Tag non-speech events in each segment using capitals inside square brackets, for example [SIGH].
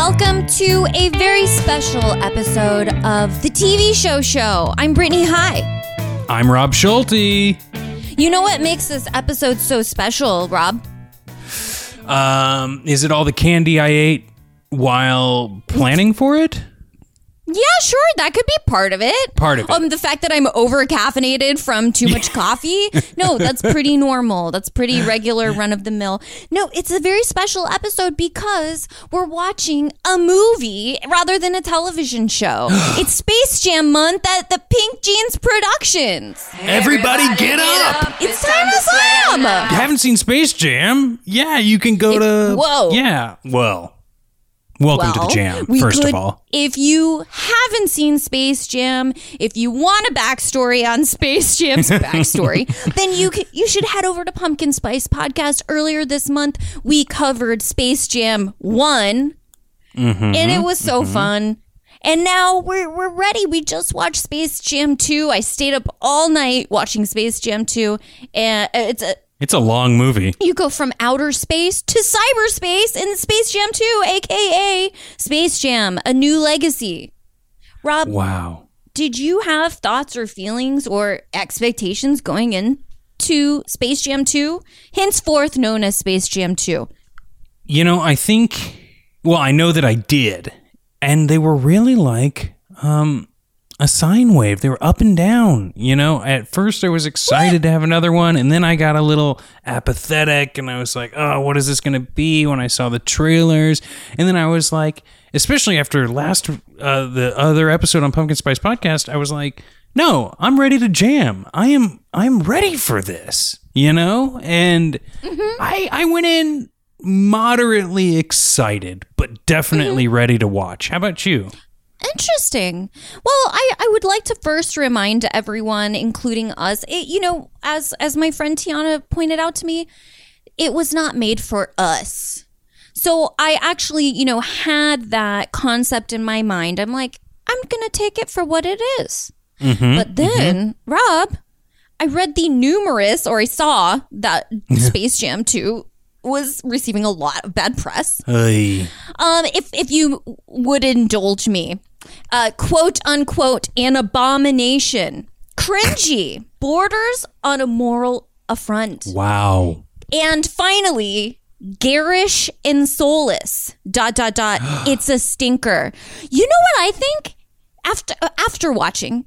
Welcome to a very special episode of the TV Show Show. I'm Brittany High. I'm Rob Schulte. You know what makes this episode so special, Rob? Um, is it all the candy I ate while planning for it? Yeah, sure, that could be part of it. Part of it. Um, the fact that I'm over caffeinated from too much coffee. [LAUGHS] No, that's pretty normal. That's pretty regular, run of the mill. No, it's a very special episode because we're watching a movie rather than a television show. [GASPS] it's Space Jam month at the Pink Jeans Productions. Everybody, get up! It's time to slam. You haven't seen Space Jam? Yeah, you can go to. whoa. Yeah, well. Welcome to the jam, first could- of all. If you haven't seen Space Jam, if you want a backstory on Space Jam's [LAUGHS] backstory, then you c- you should head over to Pumpkin Spice Podcast. Earlier this month, we covered Space Jam one, Mm-hmm, and it was so fun. And now we're we're ready. We just watched Space Jam two. I stayed up all night watching Space Jam two, and it's a It's a long movie. you go from outer space to cyberspace in Space Jam 2, aka Space Jam, a new legacy. Rob, Wow. did you have thoughts or feelings or expectations going into Space Jam 2, henceforth known as Space Jam 2? You know, I think. Well, I know that I did, and they were really like um, a sine wave. They were up and down. You know, at first I was excited to have another one, and then I got a little apathetic, and I was like, "Oh, what is this going to be?" When I saw the trailers, and then I was like, especially after last uh, the other episode on Pumpkin Spice Podcast, I was like, "No, I'm ready to jam. I am. I'm ready for this." You know, and I I went in moderately excited, but definitely ready to watch. How about you? Interesting. Well, I, I would like to first remind everyone, including us, it, you know, as as my friend Tiana pointed out to me, it was not made for us. So I actually, you know, had that concept in my mind. I'm like, I'm gonna take it for what it is. but then, Rob, I read the numerous, or I saw that [LAUGHS] Space Jam 2 was receiving a lot of bad press. Um, if if you would indulge me, uh, quote unquote, an abomination, cringy, borders on a moral affront, Wow. and finally, garish and soulless. Dot dot dot. [GASPS] it's a stinker. You know what I think? After after watching.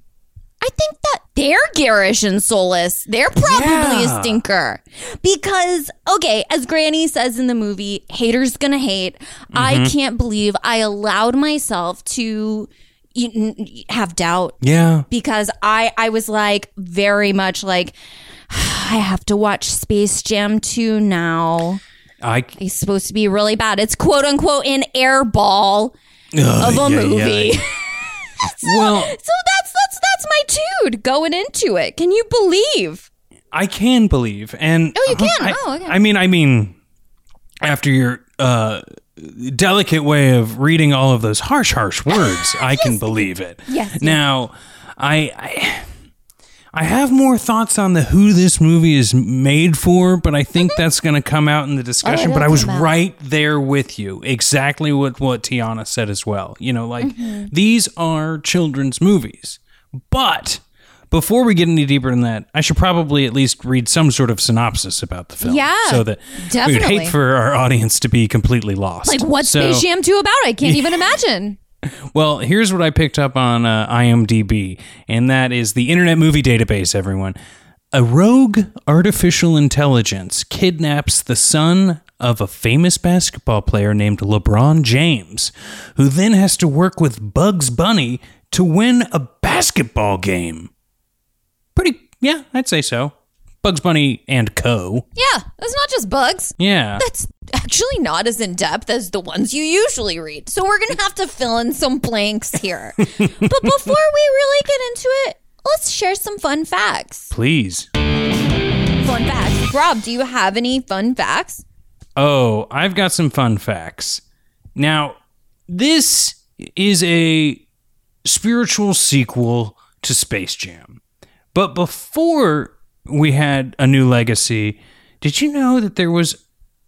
I think that they're garish and soulless. They're probably Yeah. a stinker. Because, okay, as Granny says in the movie, haters gonna hate. I mm-hmm. can't believe I allowed myself to have doubt Yeah. because I I was like very much like [SIGHS] I have to watch Space Jam 2 now. I It's supposed to be really bad. It's quote unquote an airball of a yeah, movie. yeah. [LAUGHS] well, So that's that's my dude going into it. Can you believe? I can believe, and Oh, you can? I, Oh, okay. I mean, I mean, after your uh, delicate way of reading all of those harsh, harsh words, [LAUGHS] I can believe it. Yes, Now, I, I, I have more thoughts on the who this movie is made for, but I think that's going to come out in the discussion. it'll but I was right there with you, exactly what what Tiana said as well. You know, like Mm-hmm. these are children's movies, but. Before we get any deeper than that, I should probably at least read some sort of synopsis about the film. Yeah, So that definitely. hate for our audience to be completely lost. Like what's So- Space Jam 2 about? I can't even imagine. [LAUGHS] well, here's what I picked up on uh, IMDb, and that is the Internet Movie Database, everyone. A rogue artificial intelligence kidnaps the son of a famous basketball player named LeBron James, who then has to work with Bugs Bunny to win a basketball game. Pretty, yeah, I'd say so. Bugs Bunny and Co. Yeah, it's not just bugs. Yeah. That's actually not as in depth as the ones you usually read. So we're going to have to fill in some blanks here. [LAUGHS] but before we really get into it, let's share some fun facts. Please. Fun facts. Rob, do you have any fun facts? Oh, I've got some fun facts. Now, this is a spiritual sequel to Space Jam. But before we had a new legacy, did you know that there was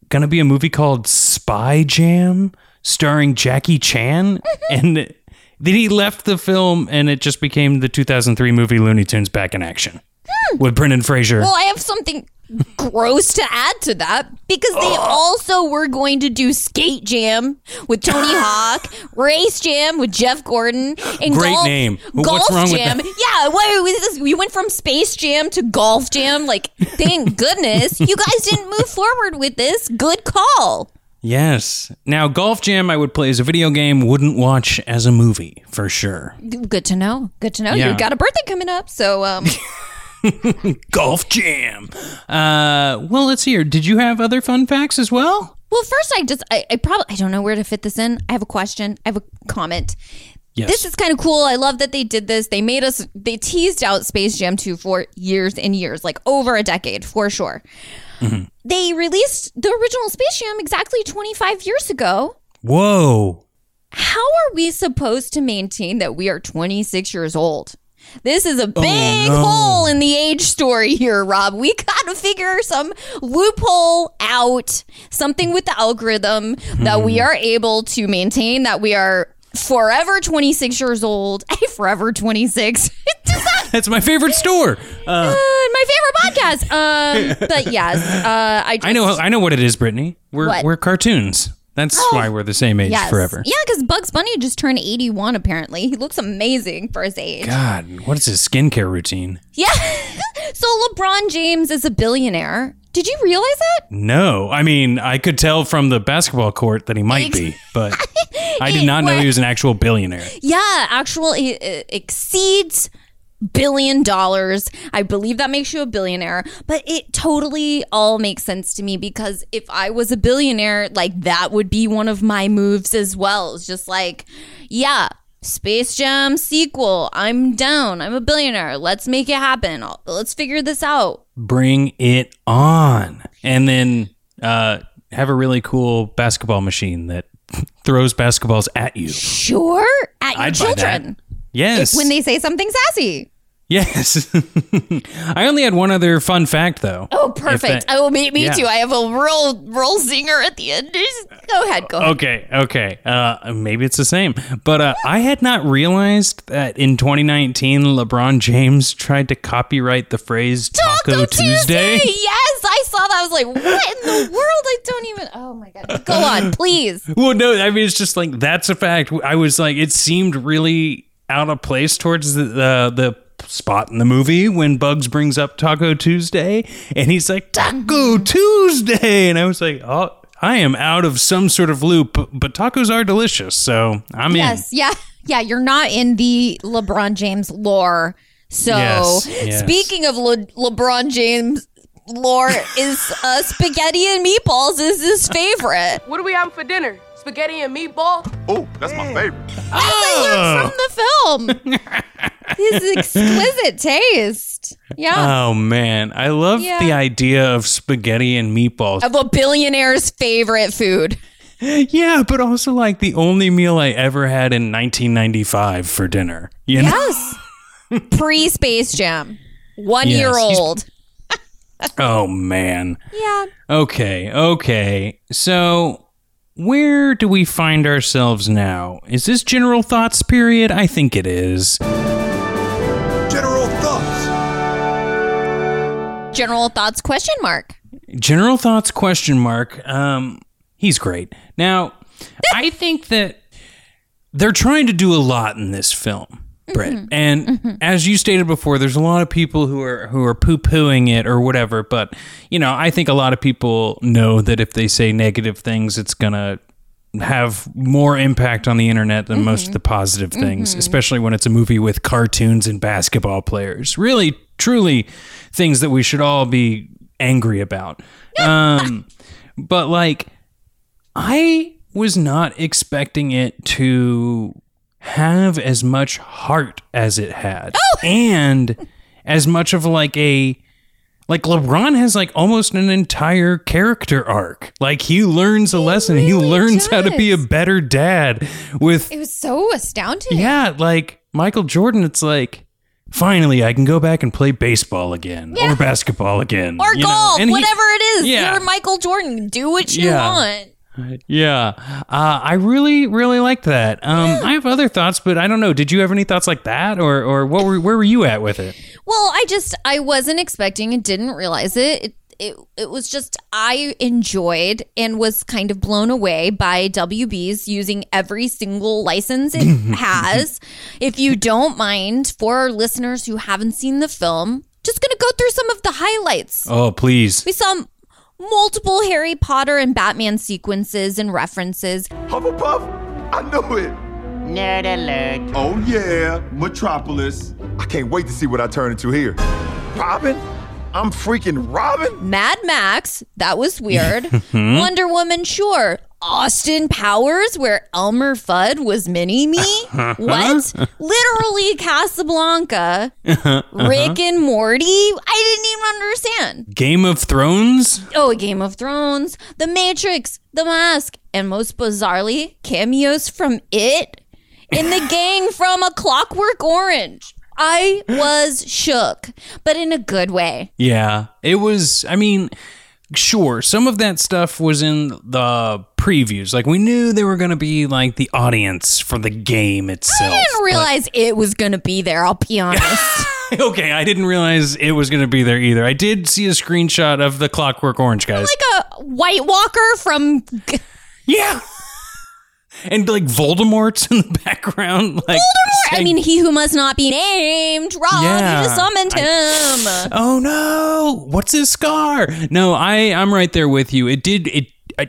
going to be a movie called Spy Jam starring Jackie Chan, mm-hmm. and then he left the film, and it just became the 2003 movie Looney Tunes Back in Action with Brendan Fraser. Well, I have something gross to add to that because they also were going to do Skate Jam with Tony [GASPS] Hawk, Race Jam with Jeff Gordon, and Great golf, name. What's Golf wrong with Jam. that? Yeah, why was this? We went from Space Jam to Golf Jam. Like, thank [LAUGHS] goodness you guys didn't move forward with this. Good call. yes. Now, Golf Jam, I would play as a video game, wouldn't watch as a movie for sure. Good to know. Good to know. Yeah. You got a birthday coming up, so um, [LAUGHS] [LAUGHS] Golf Jam. Uh, well, let's see here. Did you have other fun facts as well? Well, first, I just, I, I probably, I don't know where to fit this in. I have a question. I have a comment. Yes. This is kind of cool. I love that they did this. They made us, they teased out Space Jam 2 for years and years, like over a decade for sure. Mm-hmm. They released the original Space Jam exactly 25 years ago. Whoa. How are we supposed to maintain that we are 26 years old? This is a big Oh, no. hole in the age story here, Rob. We got to figure some loophole out, something with the algorithm that we Hmm. are able to maintain that we are forever 26 years old. [LAUGHS] forever 26. [LAUGHS] Does [LAUGHS] That's my favorite store. Uh, uh, my favorite podcast. Um, but yes, uh, I just, I know. I know what it is, Brittany. We're What? we're cartoons. That's oh, why we're the same age Yes. forever. Yeah, because Bugs Bunny just turned 81, apparently. He looks amazing for his age. God, what is his skincare routine? Yeah. [LAUGHS] so LeBron James is a billionaire. Did you realize that? No, I mean I could tell from the basketball court that he might be, but [LAUGHS] I did not know he was an actual billionaire. Yeah, actual it, it uh, exceeds billion dollars. I believe that makes you a billionaire, but it totally all makes sense to me because if I was a billionaire, like that would be one of my moves as well. It's just like, yeah, Space Jam sequel. I'm down. I'm a billionaire. Let's make it happen. Let's figure this out. Bring it on, and then uh, have a really cool basketball machine that [LAUGHS] throws basketballs at you. Sure, at your I'd children. Yes, when they say something sassy. yes. [LAUGHS] I only had one other fun fact though. Oh, perfect. that- oh, me, me yeah. too. I have a real, real zinger at the end. Just- Go ahead. Go ahead. Okay, okay. Uh, maybe it's the same. But uh, I had not realized that in 2019, LeBron James tried to copyright the phrase Taco, Tuesday. Yes, I saw that. I was like, what in the world? I don't even. Oh my god. Go on, please. [LAUGHS] Well, no, I mean, it's just like, that's a fact. I was like, it seemed really out of place towards the, the, the spot in the movie when Bugs brings up Taco Tuesday. And he's like, Taco Tuesday. And I was like, oh. I am out of some sort of loop, but- but tacos are delicious, so I'm in Yes. Yeah. Yeah. You're not in the LeBron James lore. So, Yes, yes. speaking of Le- LeBron James lore, is uh, spaghetti and meatballs is his favorite. What are we having for dinner? Spaghetti and meatball? Oh, that's my favorite. Ah. from the film. [LAUGHS] His exquisite taste. Yeah. Oh man, I love Yeah. the idea of spaghetti and meatballs. of a billionaire's favorite food. yeah, but also like the only meal I ever had in 1995 for dinner. You know? Yes. [LAUGHS] Pre Space Jam. One Yes, year he's- old. [LAUGHS] Oh man. Yeah. Okay, okay. So where do we find ourselves now? Is this general thoughts period? I think it is. General thoughts. General thoughts question mark. General thoughts question mark. Um he's great. Now, I think that they're trying to do a lot in this film. Britt. Mm-hmm. And mm-hmm. as you stated before, there's a lot of people who are who are poo pooing it or whatever. But you know, I think a lot of people know that if they say negative things, it's gonna have more impact on the internet than most of mm-hmm. the positive things, especially when it's a movie with cartoons and basketball players. Really, truly, things that we should all be angry about. Um, but like, I was not expecting it to have as much heart as it had, oh! [LAUGHS] and as much of like a like LeBron has like almost an entire character arc. Like he learns a lesson. he really learns how to be a better dad with It was so astounding. yeah, like Michael Jordan it's like finally I can go back and play baseball again Yeah. or basketball again Or golf, And he- whatever it is. Yeah. You're Michael Jordan. Do what you Yeah. want. Yeah, uh, I really, really liked that. Um, I have other thoughts, but I don't know. Did you have any thoughts like that, or, or what were, where were you at with it? Well, I just I wasn't expecting and didn't realize it. It it, it was just I enjoyed and was kind of blown away by WB's using every single license it [LAUGHS] has. If you don't mind, for our listeners who haven't seen the film, just gonna go through some of the highlights. Oh, please. We saw multiple Harry Potter and Batman sequences and references. Hufflepuff? I knew it. Nerd alert. Oh, yeah. Metropolis. I can't wait to see what I turn into here. Robin? I'm freaking Robin? Mad Max, that was weird. [LAUGHS] Wonder Woman, sure. Austin Powers, where Elmer Fudd was Mini Me? [LAUGHS] what? Literally Casablanca. Uh-huh, uh-huh. Rick and Morty? I didn't even understand. Game of Thrones? Oh, Game of Thrones, The Matrix, The Mask, and most bizarrely, cameos from It and the [LAUGHS] gang from A Clockwork Orange. I was shook, but in a good way. Yeah, it was. I mean, sure, some of that stuff was in the previews. Like we knew they were going to be like the audience for the game itself. I didn't realize it was going to be there, I'll be honest. [LAUGHS] okay, I didn't realize it was going to be there either. I did see a screenshot of the Clockwork Orange guys. like a White Walker from. [LAUGHS] yeah. And like Voldemort's in the background, like I saying, mean, he who must not be named. Rob, Yeah, you just summoned him. "Oh no, what's his scar?" No, I I'm right there with you. It did it. I,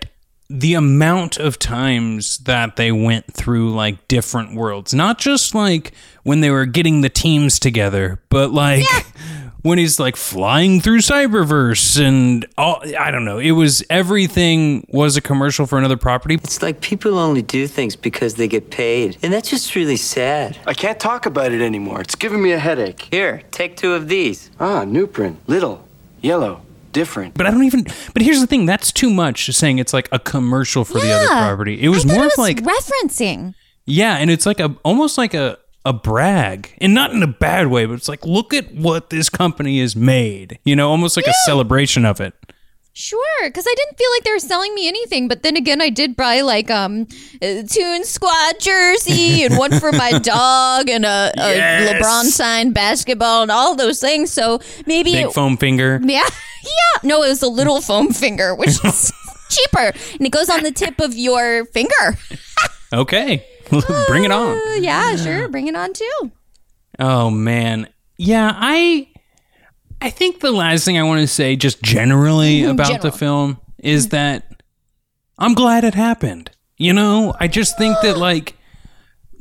the amount of times that they went through like different worlds, not just like when they were getting the teams together, but like [LAUGHS] when he's like flying through Serververse and all. I don't know. It was everything was a commercial for another property. It's like people only do things because they get paid. And that's just really sad. I can't talk about it anymore. It's giving me a headache. Here, take two of these. Ah, Nuprin. Little, yellow, different. But I don't even. But here's the thing. That's too much. Saying it's like a commercial for the other property. It was I more it of like referencing. Yeah, and it's like a almost like a a brag, and not in a bad way, but it's like look at what this company has made. You know, almost like a celebration of it. Sure, because I didn't feel like they were selling me anything. But then again, I did buy like um a Toon Squad jersey and one for my [LAUGHS] dog and a, a Yes. LeBron signed basketball and all those things. So maybe Big it, foam finger. [LAUGHS] yeah, yeah. No, it was a little foam finger, which is [LAUGHS] cheaper, and it goes on the tip of your finger. Okay, bring it on. Uh, yeah, sure, bring it on too. Oh man, yeah. I I think the last thing I want to say, just generally mm-hmm. about the film, is mm. that I'm glad it happened. You know, I just think that [GASPS] like.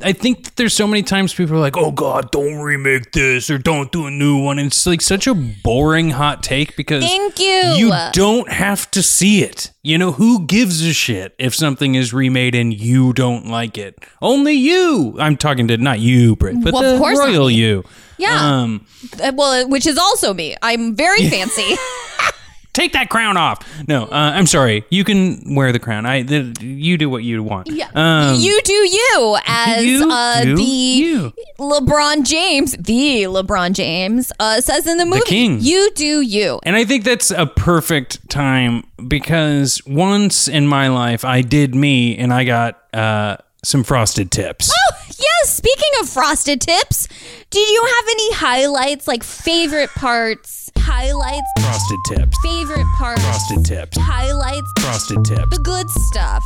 I think that there's so many times people are like, "Oh God, don't remake this or don't do a new one." And it's like such a boring hot take because Thank you. you don't have to see it. You know who gives a shit if something is remade and you don't like it? Only you. I'm talking to not you, Britt, but Well, the of course not royal you. Yeah. Um, Uh, well, which is also me. I'm very fancy. [LAUGHS] take that crown off. No, uh, I'm sorry. You can wear the crown. I. The, you do what you want. Yeah. Um, you do you as you uh, do the you. LeBron James, the LeBron James uh, says in the movie. The king. You do you. And I think that's a perfect time because once in my life I did me and I got uh, some frosted tips. Oh, yes. Speaking of frosted tips, did you have any highlights, like favorite parts? Highlights, Frosted tips. favorite parts, Frosted tips. highlights, Frosted tips. the good stuff.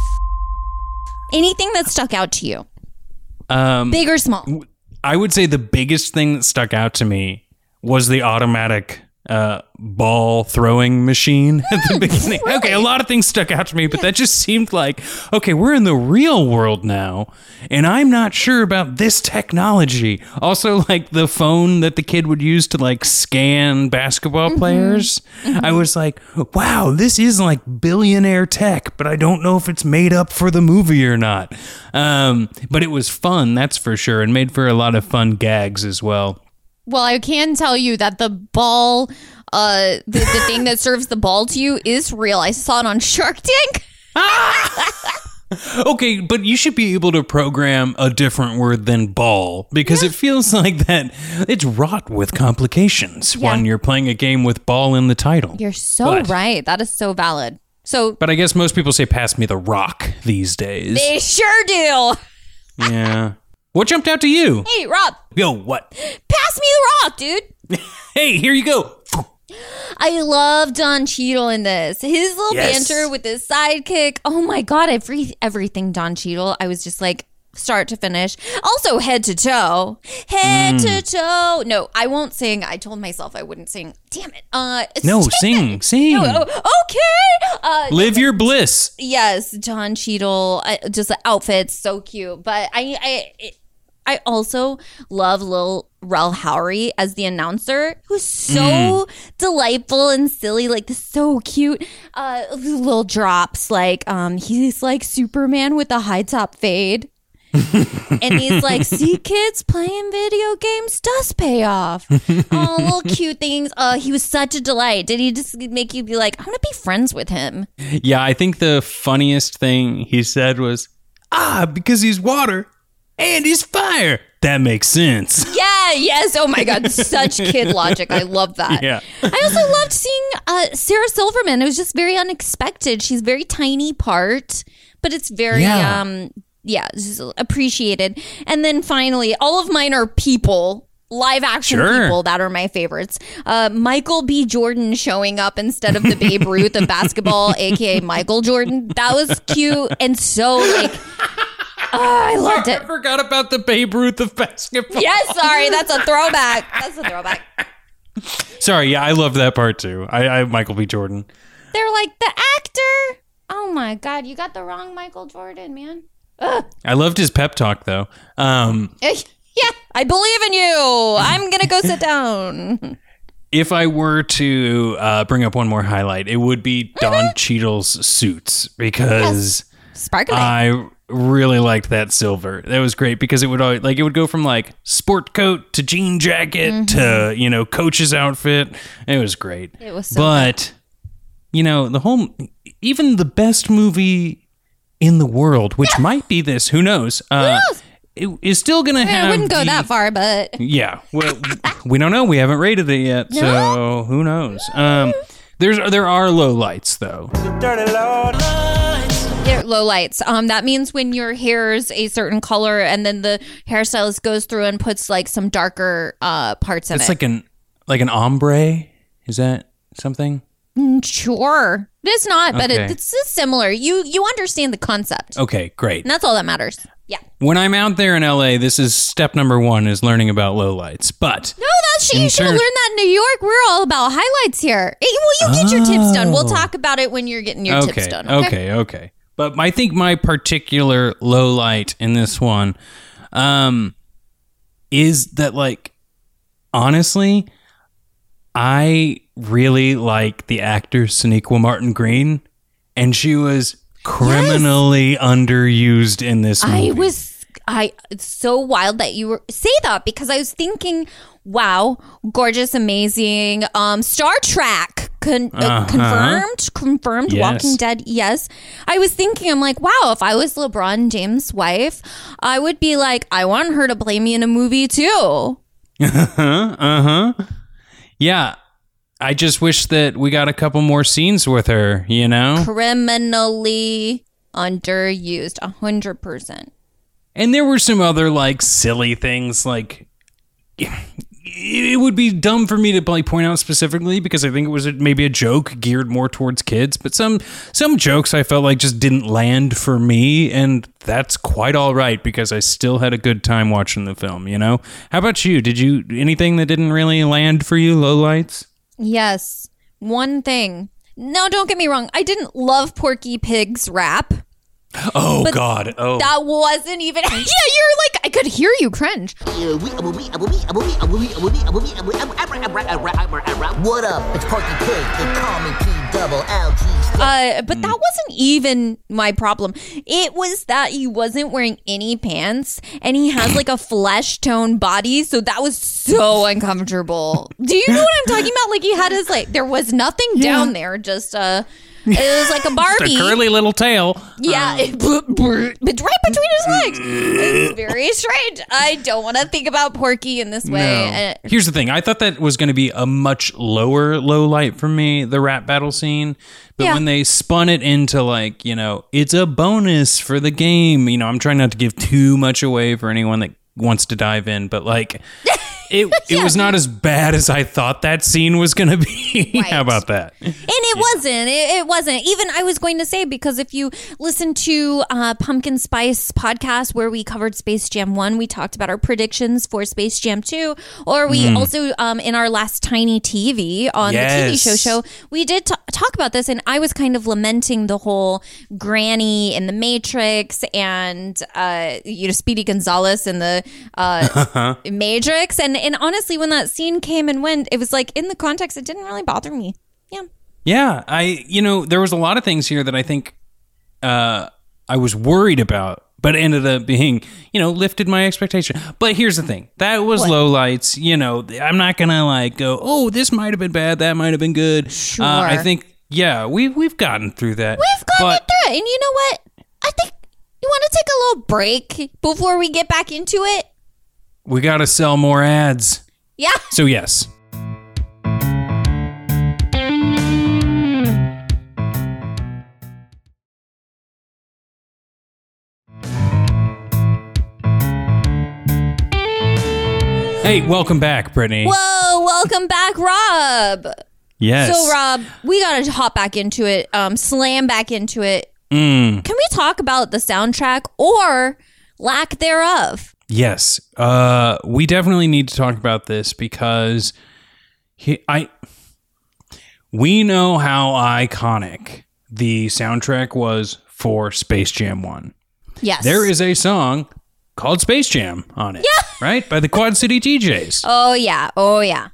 Anything that stuck out to you, Um, big or small? I would say the biggest thing that stuck out to me was the automatic uh, ball throwing machine [LAUGHS] at the [LAUGHS] beginning. Okay, a lot of things stuck out to me, but that just seemed like okay, we're in the real world now, and I'm not sure about this technology. Also, like the phone that the kid would use to like scan basketball players, I was like, wow, this is like billionaire tech, but I don't know if it's made up for the movie or not. Um, but it was fun, that's for sure, and made for a lot of fun gags as well. Well, I can tell you that the ball, uh, the, the thing that serves the ball to you is real. I saw it on Shark Tank. [LAUGHS] Okay, but you should be able to program a different word than ball because it feels [LAUGHS] like that it's wrought with complications Yeah. when you're playing a game with ball in the title. You're so But- right. That is so valid. So But I guess most people say pass me the rock these days. they sure do. [LAUGHS] yeah. What jumped out to you? Hey, Rob, Yo, what? pass me the rock, dude. [LAUGHS] Hey, here you go. I love Don Cheadle in this. His little Yes. banter with his sidekick. Oh my god, every everything Don Cheadle. I was just like start to finish. Also head to toe. Head Mm. to toe. No, I won't sing. I told myself I wouldn't sing. Damn it. Uh No, sing, it. sing. No, oh, okay. Uh Live your bliss. yes, John Cheadle. I, just the outfits so cute. But I I I also love Lil Rel Howery as the announcer, who's so delightful and silly, like so cute. Uh, little drops, like um, he's like Superman with a high top fade. And he's like, "See, kids playing video games does pay off. [LAUGHS] Oh, little cute things. Oh, he was such a delight. Did he just make you be like, I want to be friends with him? Yeah, I think the funniest thing he said was, ah, because he's water and he's fire. That makes sense. Yeah, yes. Oh my God, [LAUGHS] such kid logic. I love that. Yeah. I also loved seeing uh, Sarah Silverman. It was just very unexpected. She's very tiny part, but it's very Yeah. um yeah, appreciated. And then finally, all of mine are people. Live action Sure. people that are my favorites. Uh, Michael B. Jordan showing up instead of the Babe [LAUGHS] Ruth of basketball, aka Michael Jordan. That was cute and so like, oh, I loved it. I forgot about the Babe Ruth of basketball. Yes, sorry, that's a [LAUGHS] throwback. That's a throwback. Sorry, yeah, I love that part too. I, I Michael B. Jordan. They're like the actor. Oh my god, you got the wrong Michael Jordan, man. I loved his pep talk though. Um, Eh, Yeah, I believe in you. I'm gonna go sit down. if I were to uh, bring up one more highlight, it would be Don Cheadle's suits because Sparkling. I really liked that silver. That was great because it would always, like it would go from like sport coat to jean jacket to you know coach's outfit. It was great. It was so but you know the whole even the best movie in the world, which might be this, who knows? Uh, knows? It is still gonna have. I wouldn't go the- that far, but yeah. Well, we don't know. We haven't rated it yet, so who knows? Um, there's there are low lights though. they're low lights. Um, that means when your hair's a certain color, and then the hairstylist goes through and puts like some darker uh parts in It's it. It's like an like an ombre. Is that something? sure, it's not, but Okay. it, it's similar. You you understand the concept, Okay, great. and that's all that matters. Yeah. When I'm out there in LA, this is step number one is learning about low lights. But No, that shit. You should have learned that in New York. We're all about highlights here. Hey, well, you get your tips done. We'll Oh. talk about it when you're getting your okay, tips done. okay, okay. But I think my particular low light in this one um, is that like honestly, I really like the actor Sonequa Martin Green, and she was criminally underused in this movie. I was I it's so wild that you were say that because I was thinking, wow, gorgeous, amazing. Um, Star Trek con- uh, confirmed, confirmed. Yes. Walking Dead, yes. I was thinking, I'm like, wow, if I was LeBron James' wife, I would be like, I want her to play me in a movie too. [LAUGHS] Uh huh. Uh huh. Yeah. I just wish that we got a couple more scenes with her, you know? Criminally underused, a hundred percent. And there were some other like silly things like it would be dumb for me to like point out specifically because I think it was maybe a joke geared more towards kids, but some some jokes I felt like just didn't land for me and that's quite all right because I still had a good time watching the film, you know? How about you? Did you anything that didn't really land for you, lowlights? Yes. One thing. No, don't get me wrong. I didn't love Porky Pig's rap. Oh god. Oh. That wasn't even. [LAUGHS] yeah, you're like, I could hear you cringe. What up? It's Porky Pig. They call me P double L G. Uh, but that wasn't even my problem. It was that he wasn't wearing any pants and he has like a flesh tone body. So that was so uncomfortable. Do you know what I'm talking about? Like he had his, like, there was nothing down there, just, uh, It was like a [LAUGHS] The Barbie. curly little tail. Yeah, it, it's right between his legs. It's very strange. I don't want to think about Porky in this way. No. Uh, Here's the thing. I thought that was going to be a much lower low light for me, the rap battle scene. But Yeah. when they spun it into like, you know, it's a bonus for the game, you know, I'm trying not to give too much away for anyone that wants to dive in, but like [LAUGHS] it it was not as bad as I thought that scene was going to be. [LAUGHS] Right. How about that? And it wasn't. It, it wasn't. Even I was going to say because if you listen to uh, Pumpkin Spice podcast where we covered Space Jam One, we talked about our predictions for Space Jam Two, or we Hmm. also um, in our last Tiny TV on the TV show show we did t- talk about this, and I was kind of lamenting the whole Granny in the Matrix and uh, you know Speedy Gonzales and the uh, Matrix, and and honestly, when that scene came and went, it was like in the context, it didn't really bother me. Yeah. Yeah, I you know there was a lot of things here that I think uh, I was worried about, but ended up being you know lifted my expectation. But here's the thing: that was low lights. You know, I'm not gonna like go, oh, this might have been bad, that might have been good. Sure. Uh, I think yeah, we we've gotten through that. We've gotten but, through it. And you know what? I think you want to take a little break before we get back into it. We got to sell more ads. Yeah. So yes. Hey, welcome back, Brittany. Whoa, welcome back, Rob. yes. So, Rob, we got to hop back into it, um, slam back into it. Mm, Can we talk about the soundtrack or lack thereof? yes. Uh, we definitely need to talk about this because he, I, we know how iconic the soundtrack was for Space Jam One. Yes. There is a song called Space Jam on it. Yeah. Right? By the Quad City DJs. Oh, yeah. Oh, yeah.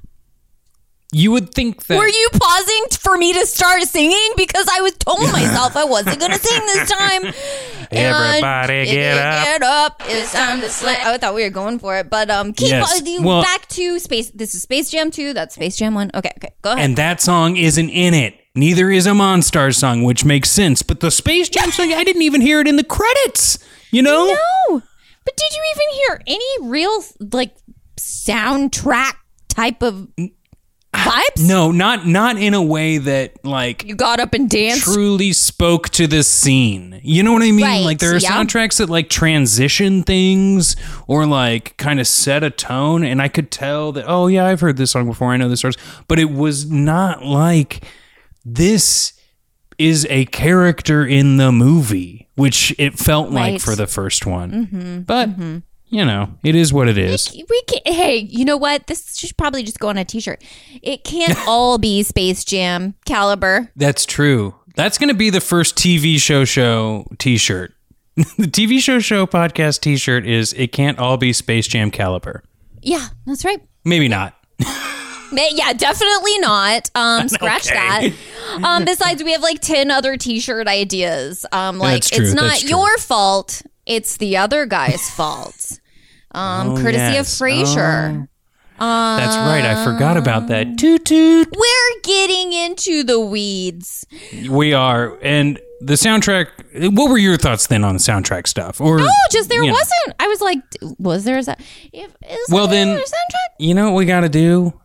You would think that Were you pausing for me to start singing? Because I was told myself I wasn't going to sing this [LAUGHS] time. Everybody And get up. Get up. It's time to slam. I thought we were going for it. But um, keep Yes. you Well- back to Space. This is Space Jam 2. That's Space Jam 1. Okay, okay. Go ahead. and that song isn't in it. Neither is a Monstars song, which makes sense. But the Space Jam song, I didn't even hear it in the credits. You know? no. But did you even hear any real, like, soundtrack type of vibes? No, not not in a way that like You got up and danced? truly spoke to the scene. You know what I mean? Right, Like there are yeah. soundtracks that like transition things or like kind of set a tone and I could tell that oh yeah, I've heard this song before. I know this source, but it was not like this is a character in the movie, which it felt like for the first one. Mm-hmm. But mm-hmm. You know, it is what it is. we can hey you know what this should probably just go on a t-shirt it can't [LAUGHS] all be space jam caliber That's true. That's going to be the first TV show show T-shirt. [LAUGHS] the TV show show podcast T-shirt is "It can't all be Space Jam caliber." yeah that's right Maybe not. [LAUGHS] Yeah definitely not um scratch Okay. that um besides we have like 10 other t-shirt ideas um like it's not your fault it's the other guy's [LAUGHS] fault um Oh, courtesy yes. of frasier That's right. I forgot about that. Toot toot. we're getting into the weeds We are, and the soundtrack. What were your thoughts then on the soundtrack stuff? Or no just there wasn't i was like was there a sa- if, is Well, there then- a soundtrack You know what we got to do?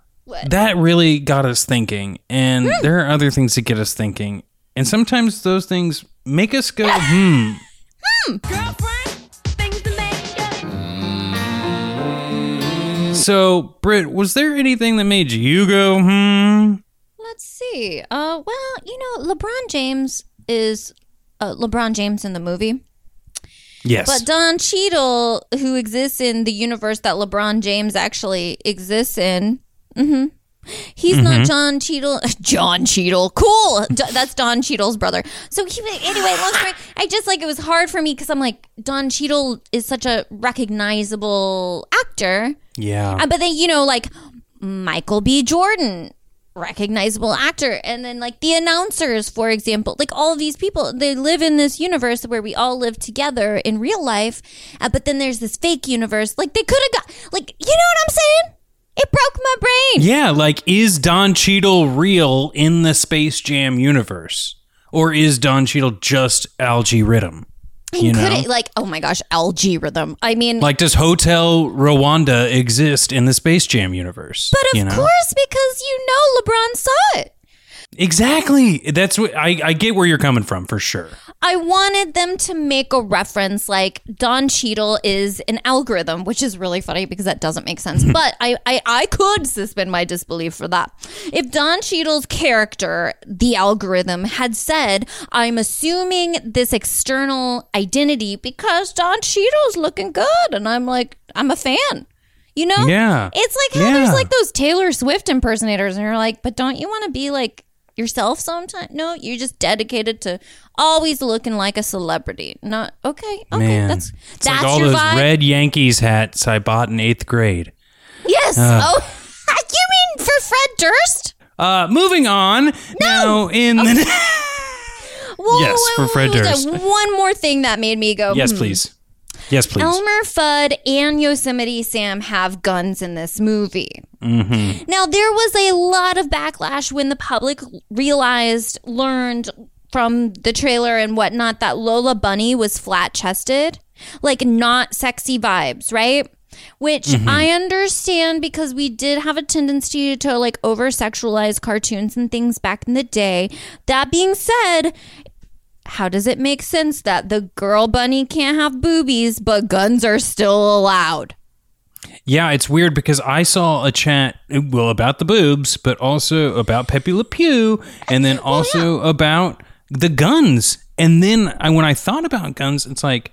That really got us thinking, and Hmm. there are other things that get us thinking, and sometimes those things make us go, [LAUGHS] hmm. So, Britt, was there anything that made you go, hmm? Let's see. Uh, well, you know, LeBron James is uh, LeBron James in the movie, Yes. but Don Cheadle, who exists in the universe that LeBron James actually exists in, hmm he's Mm-hmm. not John Cheadle. [LAUGHS] John Cheadle, cool. That's Don Cheadle's brother. So he, anyway, long story. I just like it was hard for me because I'm like Don Cheadle is such a recognizable actor. yeah. Uh, but then you know, like Michael B. Jordan, recognizable actor, and then like the announcers, for example, like all of these people, they live in this universe where we all live together in real life. Uh, but then there's this fake universe. Like they could have got, like you know what I'm saying? It broke my brain. yeah, like, is Don Cheadle real in the Space Jam universe? or is Don Cheadle just algae rhythm? You know? it like oh my gosh, algae rhythm. I mean, Like, does Hotel Rwanda exist in the Space Jam universe? but of you know? course because you know LeBron saw it. Exactly. That's what I, I get where you're coming from for sure. I wanted them to make a reference like Don Cheadle is an algorithm, which is really funny because that doesn't make sense. [LAUGHS] but I, I, I could suspend my disbelief for that. If Don Cheadle's character, the algorithm, had said, I'm assuming this external identity because Don Cheadle's looking good. And I'm like, I'm a fan. You know? Yeah. It's like how there's like those Taylor Swift impersonators, and you're like, but don't you want to be like yourself sometime? No, you're just dedicated to always looking like a celebrity. Not okay. Okay, Man, that's it's that's like all your those vibe. red Yankees hats I bought in eighth grade. yes. oh, [LAUGHS] you mean for Fred Durst? Uh, moving on. Now in the [LAUGHS] Whoa, Yes, whoa, for Fred Durst. One more thing that made me go. yes, hmm. please, yes, please. Elmer Fudd and Yosemite Sam have guns in this movie. Mm-hmm. Now, there was a lot of backlash when the public realized, learned from the trailer and whatnot that Lola Bunny was flat chested, like not sexy vibes, right? Which Mm-hmm. I understand because we did have a tendency to like over sexualize cartoons and things back in the day. That being said, how does it make sense that the girl bunny can't have boobies but guns are still allowed? Yeah, it's weird because I saw a chat well about the boobs, but also about Pepe Le Pew, and then also about the guns. And then I, when I thought about guns, it's like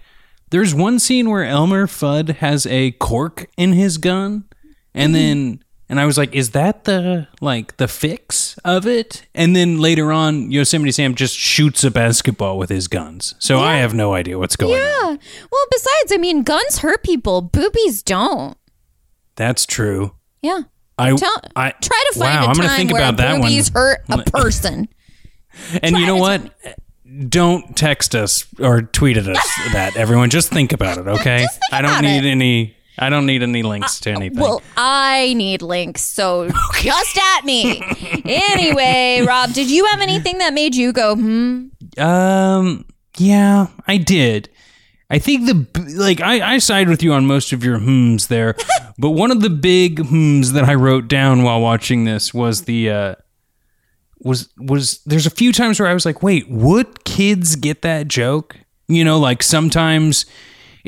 there's one scene where Elmer Fudd has a cork in his gun, and mm-hmm. then and I was like, is that the like the fix of it? And then later on, Yosemite Sam just shoots a basketball with his guns. So I have no idea what's going on. Yeah. Well, besides, I mean, guns hurt people, boobies don't. That's true. Yeah. I, Tell, I try to find wow, a I'm time think where about that one. boobies hurt a person. [LAUGHS] And you know what? Don't text us or tweet at us [LAUGHS] that everyone. Just think about it, okay? I don't need it. any. I don't need any links to anything. Well, I need links, so just at me. anyway, Rob, did you have anything that made you go, hmm? um, yeah, I did. I think the like I, I side with you on most of your hmms there, [LAUGHS] but one of the big hmms that I wrote down while watching this was the uh was was there's a few times where I was like, wait, would kids get that joke? You know, like sometimes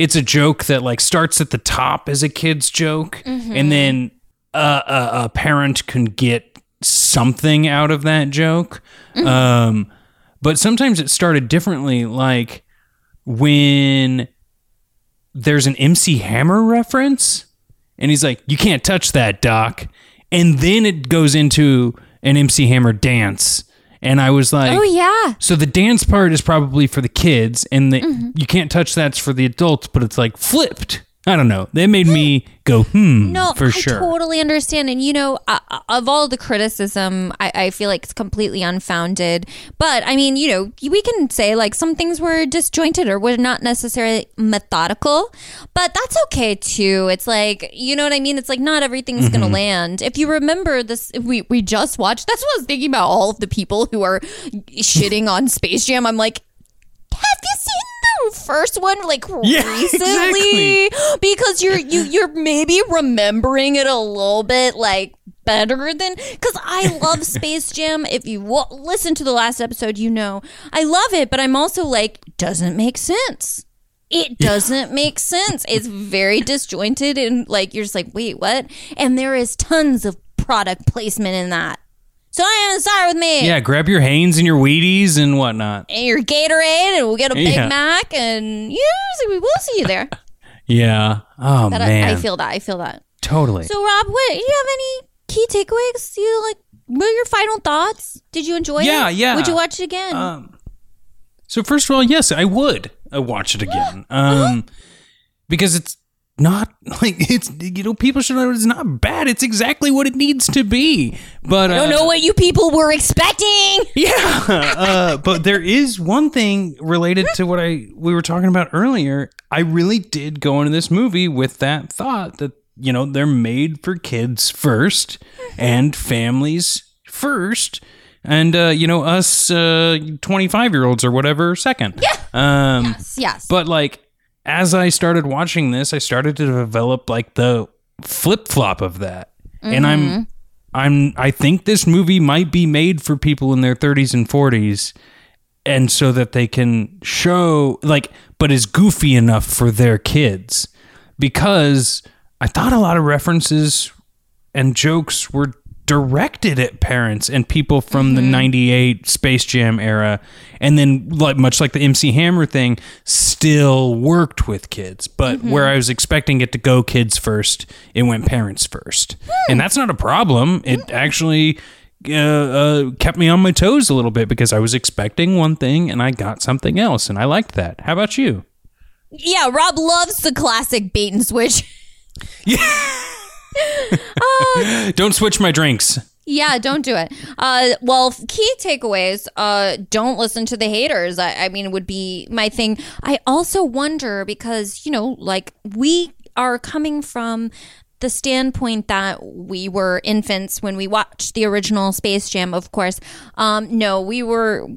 it's a joke that like starts at the top as a kid's joke, and then uh, a, a parent can get something out of that joke. Um, but sometimes it started differently, like when there's an MC Hammer reference, and he's like, "You can't touch that, Doc," and then it goes into an MC Hammer dance, and I was like, Oh, yeah. so the dance part is probably for the kids, and the Mm-hmm. you can't touch that's for the adults, but it's like flipped. I don't know. They made me go, hmm, No, for I sure. totally understand. And, you know, uh, of all the criticism, I, I feel like it's completely unfounded. But, I mean, you know, we can say like some things were disjointed or were not necessarily methodical, but that's okay too. It's like, you know what I mean? It's like not everything's going to Mm-hmm. land. If you remember this, we, we just watched, that's what I was thinking about all of the people who are shitting on Space Jam. I'm like, have you seen the first one like [LAUGHS] Yeah, recently? Because you're you you're maybe remembering it a little bit like better than because I love [LAUGHS] Space Jam. If you w- listen to the last episode, you know I love it, but I'm also like doesn't make sense. It doesn't make sense. It's very [LAUGHS] disjointed and like you're just like wait what? And there is tons of product placement in that. So I am sorry with me yeah, grab your Hanes and your Wheaties and whatnot. and your Gatorade, and we'll get a Big Yeah. Mac, and yeah, we will see you there. [LAUGHS] Yeah. Oh But man. I, I feel that. I feel that. totally. So, Rob, what do you have any key takeaways? You like? What are your final thoughts? Did you enjoy it? Yeah, yeah. Would you watch it again? Um, so first of all, yes, I would uh, watch it again. [GASPS] Um, because it's not [LAUGHS] like it's you know people should know it's not bad. It's exactly what it needs to be. But I don't uh, know what you people were expecting. [LAUGHS] Yeah, uh, but there is one thing related to what I we were talking about earlier. I really did go into this movie with that thought that you know they're made for kids first and families first and uh, you know us twenty five year olds or whatever second. Yeah. Um, Yes, yes. but like as I started watching this, I started to develop like the flip flop of that, and I'm mm-hmm. I'm I think this movie might be made for people in their 30s and 40s and so that they can show like but is goofy enough for their kids. Because I thought a lot of references and jokes were directed at parents and people from the 98 Space Jam era and then like much like the MC Hammer thing still worked with kids. But where I was expecting it to go kids first it went parents first. And that's not a problem. It actually uh, uh, kept me on my toes a little bit because I was expecting one thing and I got something else and I liked that. How about you? Yeah, Rob loves the classic bait and switch. [LAUGHS] [LAUGHS] don't switch my drinks Yeah, don't do it. Uh, well, key takeaways. Uh, don't listen to the haters. I, I mean, would be my thing. I also wonder because you know, like we are coming from the standpoint that we were infants when we watched the original Space Jam. Of course, um, no, we were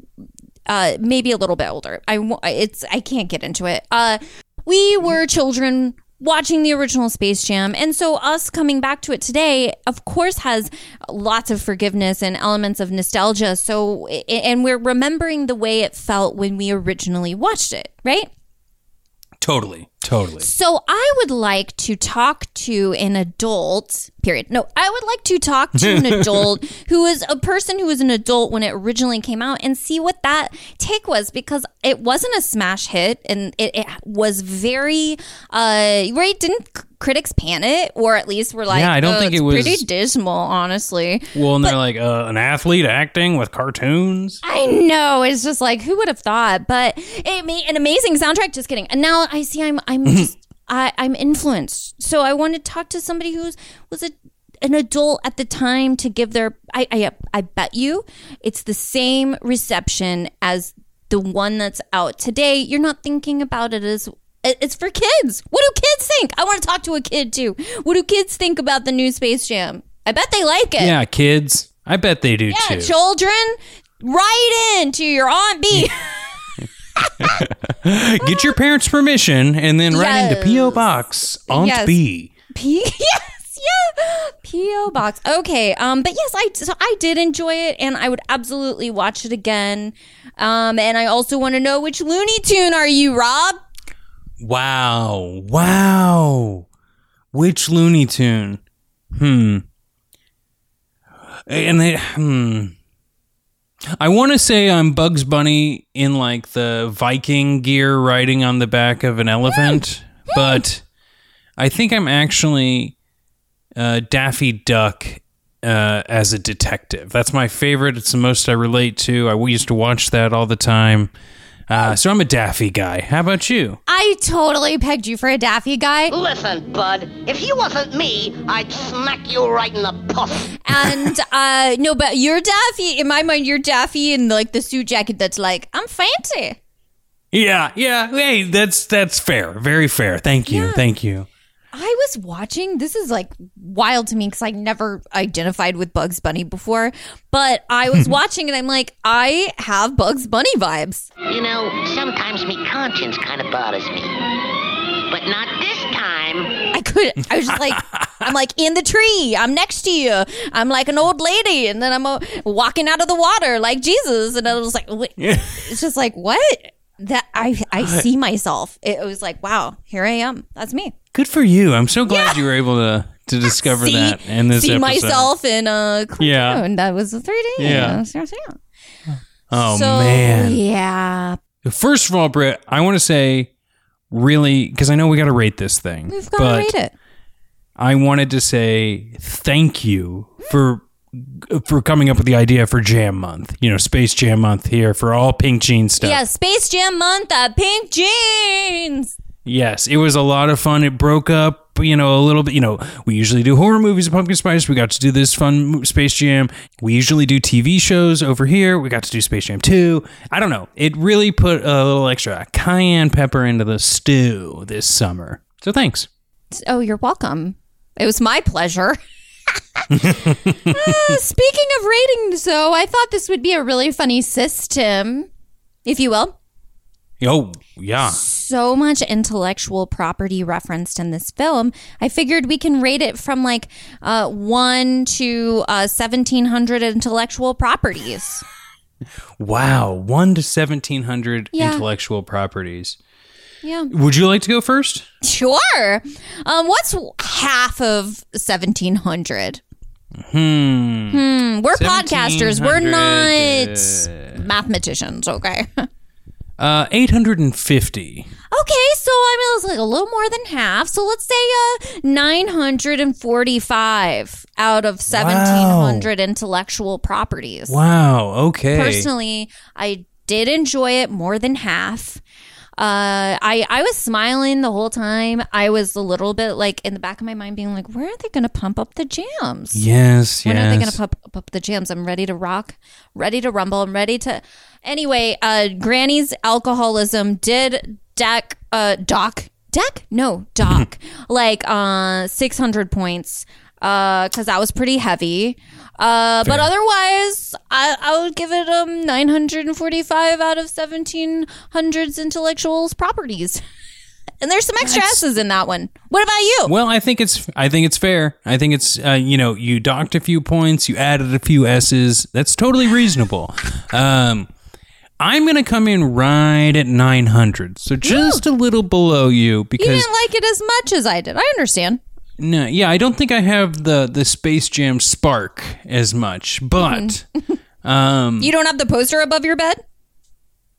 uh, maybe a little bit older. I it's I can't get into it. Uh, we were children watching the original Space Jam, and so us coming back to it today, of course, has lots of forgiveness and elements of nostalgia. So, and we're remembering the way it felt when we originally watched it, right? totally totally So I would like to talk to an adult, period. No, I would like to talk to an [LAUGHS] adult who is a person who was an adult when it originally came out and see what that take was because it wasn't a smash hit and it, it was very, uh, right? Didn't critics pan it or at least were like, Yeah, I don't "Oh, think it was- pretty dismal, honestly. Well, and they're like uh, an athlete acting with cartoons. I know. It's just like who would have thought? But it made an amazing soundtrack. Just kidding. And now I see I'm I'm Mm-hmm. just I, I'm influenced. So I want to talk to somebody who's was a an adult at the time to give their I I I bet you it's the same reception as the one that's out today. You're not thinking about it as it's for kids. What do kids think? I want to talk to a kid too. What do kids think about the new Space Jam? I bet they like it. Yeah, kids. I bet they do Yeah, too. children, write in to your Aunt B. [LAUGHS] [LAUGHS] Get your parents' permission and then write into P.O. Box Aunt Yes. B. P. [LAUGHS] Yes, yeah. P.O. Box. Okay. Um, but yes, I so I did enjoy it, and I would absolutely watch it again. Um, and I also want to know which Looney Tune are you, Rob? Wow. Wow. Which Looney Tune? Hmm. And they, hmm. I want to say I'm Bugs Bunny in like the Viking gear riding on the back of an elephant, but I think I'm actually uh, Daffy Duck uh, as a detective. That's my favorite. It's the most I relate to. I used to watch that all the time. Uh, so I'm a Daffy guy. How about you? I totally pegged you for a Daffy guy. Listen, bud, if you wasn't me, I'd smack you right in the puff. And [LAUGHS] uh no, but you're Daffy. In my mind, you're Daffy in like the suit jacket that's like, I'm fancy. Yeah, yeah. Hey, that's that's fair. Very fair. Thank you. Thank you. I was watching. This is like wild to me because I never identified with Bugs Bunny before. But I was [LAUGHS] watching and I'm like, I have Bugs Bunny vibes. You know, sometimes me conscience kind of bothers me. But not this time. I could. I was just like, [LAUGHS] I'm like in the tree. I'm next to you. I'm like an old lady, and then I'm uh, walking out of the water like Jesus. And I was like, wait, it's just like what? That I I see myself. It was like, wow, here I am. That's me. Good for you. I'm so glad you were able to to [LAUGHS] discover see, that in this see episode. myself in a cartoon. Yeah. That was a 3D. Yeah. Oh so, man. Yeah. First of all, Britt, I want to say really because I know we got to rate this thing. We've got to rate it. I wanted to say thank you for for coming up with the idea for Jam Month. You know, Space Jam Month here for all Pink Jean stuff. Yeah, Space Jam month at Pink Jeans. Yes, it was a lot of fun. It broke up, you know, a little bit. You know, we usually do horror movies at Pumpkin Spice. We got to do this fun Space Jam. We usually do TV shows over here. We got to do Space Jam 2. I don't know. It really put a little extra cayenne pepper into the stew this summer. So thanks. Oh, you're welcome. It was my pleasure. [LAUGHS] Uh, speaking of ratings, though, I thought this would be a really funny system, if you will. Oh, yeah. So much intellectual property referenced in this film. I figured we can rate it from like uh, 1 to uh, 1700 intellectual properties. Wow. 1 to 1700 Yeah. intellectual properties. Yeah. Would you like to go first? Sure. Um, what's half of 1700? Hmm. Hmm, we're podcasters. We're not mathematicians, okay? Uh, 850. Okay, so I mean, it's like a little more than half. So let's say uh, 945 out of 1700 intellectual properties. Wow. Okay. Personally, I did enjoy it more than half. Uh, I I was smiling the whole time. I was a little bit like in the back of my mind, being like, "Where are they going to pump up the jams? Yes. When yes. are they going to pump up the jams? I'm ready to rock, ready to rumble. I'm ready to. Anyway, uh, Granny's alcoholism did deck, uh, dock, deck? No, dock, [LAUGHS] like, uh, 600 points, uh, cause that was pretty heavy. Uh, but otherwise, I, I would give it, um, 945 out of 1700's intellectuals properties. [LAUGHS] And there's some extra S's in that one. What about you? Well, I think it's I think it's fair. I think it's uh, you know you docked a few points, you added a few S's. That's totally reasonable. [LAUGHS] Um, I'm gonna come in right at 900, so just a little below you because You didn't like it as much as I did. I understand. No, yeah, I don't think I have the the Space Jam spark as much, but [LAUGHS] um, You don't have the poster above your bed?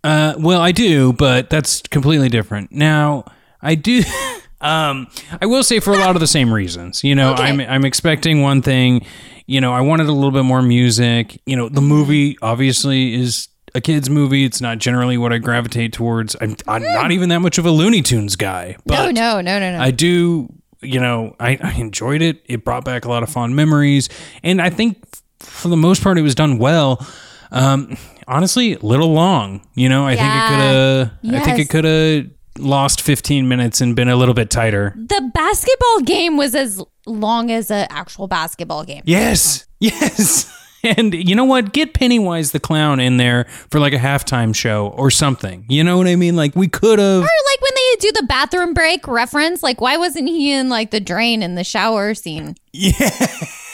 Uh, well, I do, but that's completely different. Now, I do. [LAUGHS] Um, I will say for a lot of the same reasons. You know, Okay. I'm I'm expecting one thing. You know, I wanted a little bit more music. You know, the Mm-hmm. movie obviously is a kids movie. It's not generally what I gravitate towards. I'm, I'm not even that much of a Looney Tunes guy. But Mm. no, no, no, no. I do, you know, I, I enjoyed it. It brought back a lot of fond memories, and I think for the most part it was done well. Um, honestly, a little long. You know, I Yeah. think it could have. I think it could have lost 15 minutes and been a little bit tighter. the basketball game was as long as an actual basketball game. Yes, yes. [LAUGHS] And you know what? Get Pennywise the clown in there for like a halftime show or something. You know what I mean? Like we could have. Or like when they do the bathroom break reference, like why wasn't he in like the drain in the shower scene? Yeah.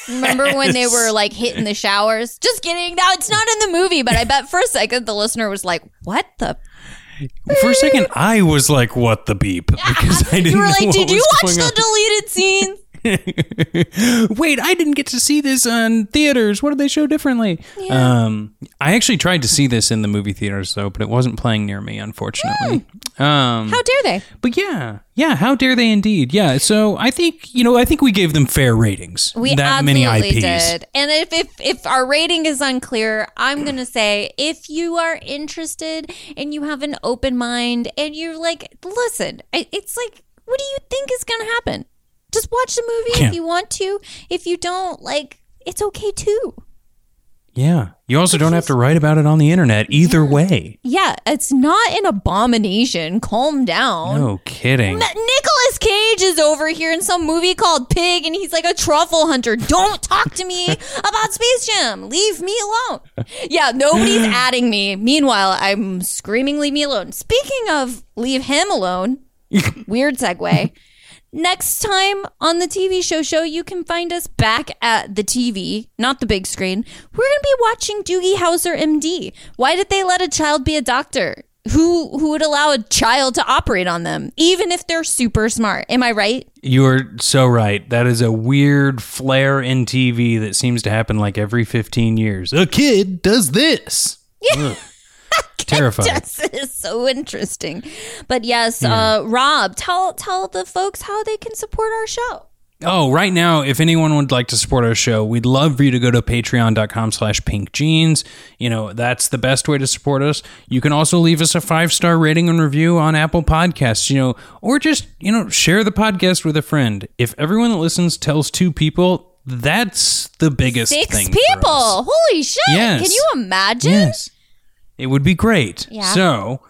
Remember when they were like hitting the showers? Just kidding. Now it's not in the movie, but I bet for a second the listener was like, "What the?" For a second, I was like, "What the beep?" Because I didn't. You were know like, "Did you watch the deleted scene?" [LAUGHS] Wait, I didn't get to see this on theaters. What did they show differently? Um, I actually tried to see this in the movie theaters though, but it wasn't playing near me, unfortunately. Um, How dare they? but yeah, yeah, how dare they indeed? Yeah, so I think you know, I think we gave them fair ratings. We that many absolutely IPs. did. And if, if if our rating is unclear, I'm gonna [CLEARS THROAT] say if you are interested and you have an open mind and you're like, listen, it's like, what do you think is gonna happen? Just watch the movie if you want to. If you don't, like, it's okay too. Yeah, you also don't have to write about it on the internet either way. Yeah, it's not an abomination. Calm down. No kidding. Nicolas Cage is over here in some movie called Pig, and he's like a truffle hunter. Don't talk to me [LAUGHS] about Space Jam. Leave me alone. Yeah, nobody's [GASPS] adding me. Meanwhile, I'm screaming, "Leave me alone." Speaking of leave him alone, [LAUGHS] weird segue. Next time on the TV show show, you can find us back at the TV, not the big screen. We're going to be watching Doogie Howser MD. Why did they let a child be a doctor? Who who would allow a child to operate on them, even if they're super smart? Am I right? You are so right. That is a weird flare in TV that seems to happen like every 15 years. A kid does this. Yeah. [LAUGHS] Terrifying. Yes, it is so interesting. But yes, uh, Rob, tell tell the folks how they can support our show. Oh, right now, if anyone would like to support our show, we'd love for you to go to patreon.com slash pink jeans. You know, that's the best way to support us. You can also leave us a five star rating and review on Apple Podcasts, you know, or just, you know, share the podcast with a friend. If everyone that listens tells two people, that's the biggest Six people. Holy shit. Yes. Can you imagine? Yes. It would be great. Yeah. So,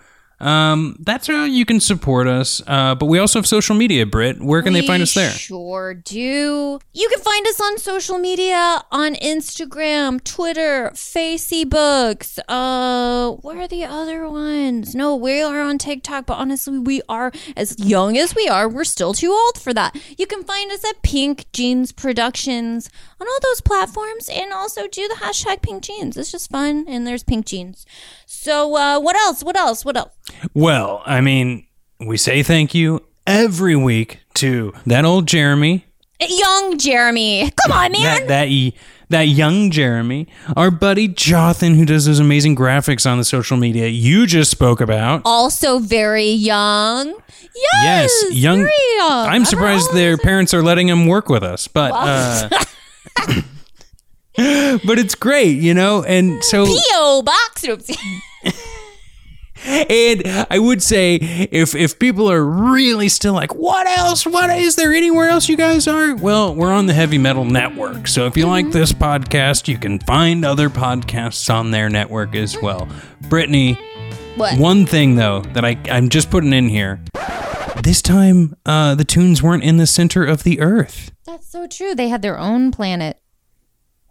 Um, that's how you can support us. Uh, but we also have social media, Britt. Where can they find us there? Sure do. You can find us on social media on Instagram, Twitter, Facebooks. Uh, what are the other ones? No, we are on TikTok, but honestly, we are as young as we are. We're still too old for that. You can find us at Pink Jeans Productions on all those platforms, and also do the hashtag Pink Jeans. It's just fun, and there's Pink Jeans. So, uh, what else? What else? What else? Well, I mean, we say thank you every week to that old Jeremy, Young Jeremy, come on, man. that that that young Jeremy, our buddy Jothan, who does those amazing graphics on the social media you just spoke about. also very young. Yes, Yes, young. very young. I'm surprised their parents are letting him work with us, but uh, [LAUGHS] [LAUGHS] but it's great, you know. And so, P.O. box. And I would say if if people are really still like, what else? What is there anywhere else you guys are? Well, we're on the Heavy Metal Network, so if you like mm-hmm. this podcast, you can find other podcasts on their network as well. Brittany, What? One thing though that I I'm just putting in here. This time, uh, the tunes weren't in the center of the Earth. That's so true. They had their own planet.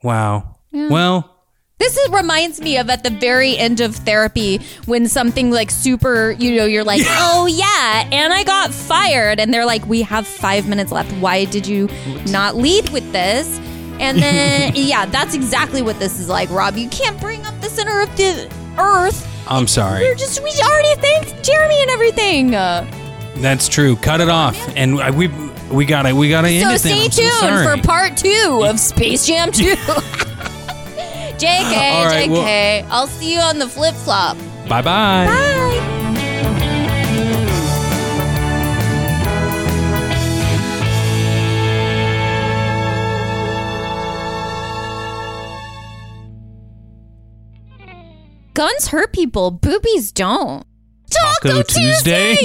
Wow. Well, This is, reminds me of at the very end of therapy when something like super, you know, you're like, oh yeah, and I got fired. And they're like, we have five minutes left. Why did you not lead with this? And [LAUGHS] then, yeah, that's exactly what this is like, Rob. You can't bring up the center of the earth. I'm sorry. We're just, we already thanked Jeremy and everything. Uh, That's true. Cut it off, and we we gotta we gotta end So it. then. stay so tuned sorry. for part two of Space Jam 2. [LAUGHS] [LAUGHS] JK, right, well- JK. I'll see you on the flip flop. Bye bye. Bye. Guns hurt people, boobies don't. Taco Tuesday?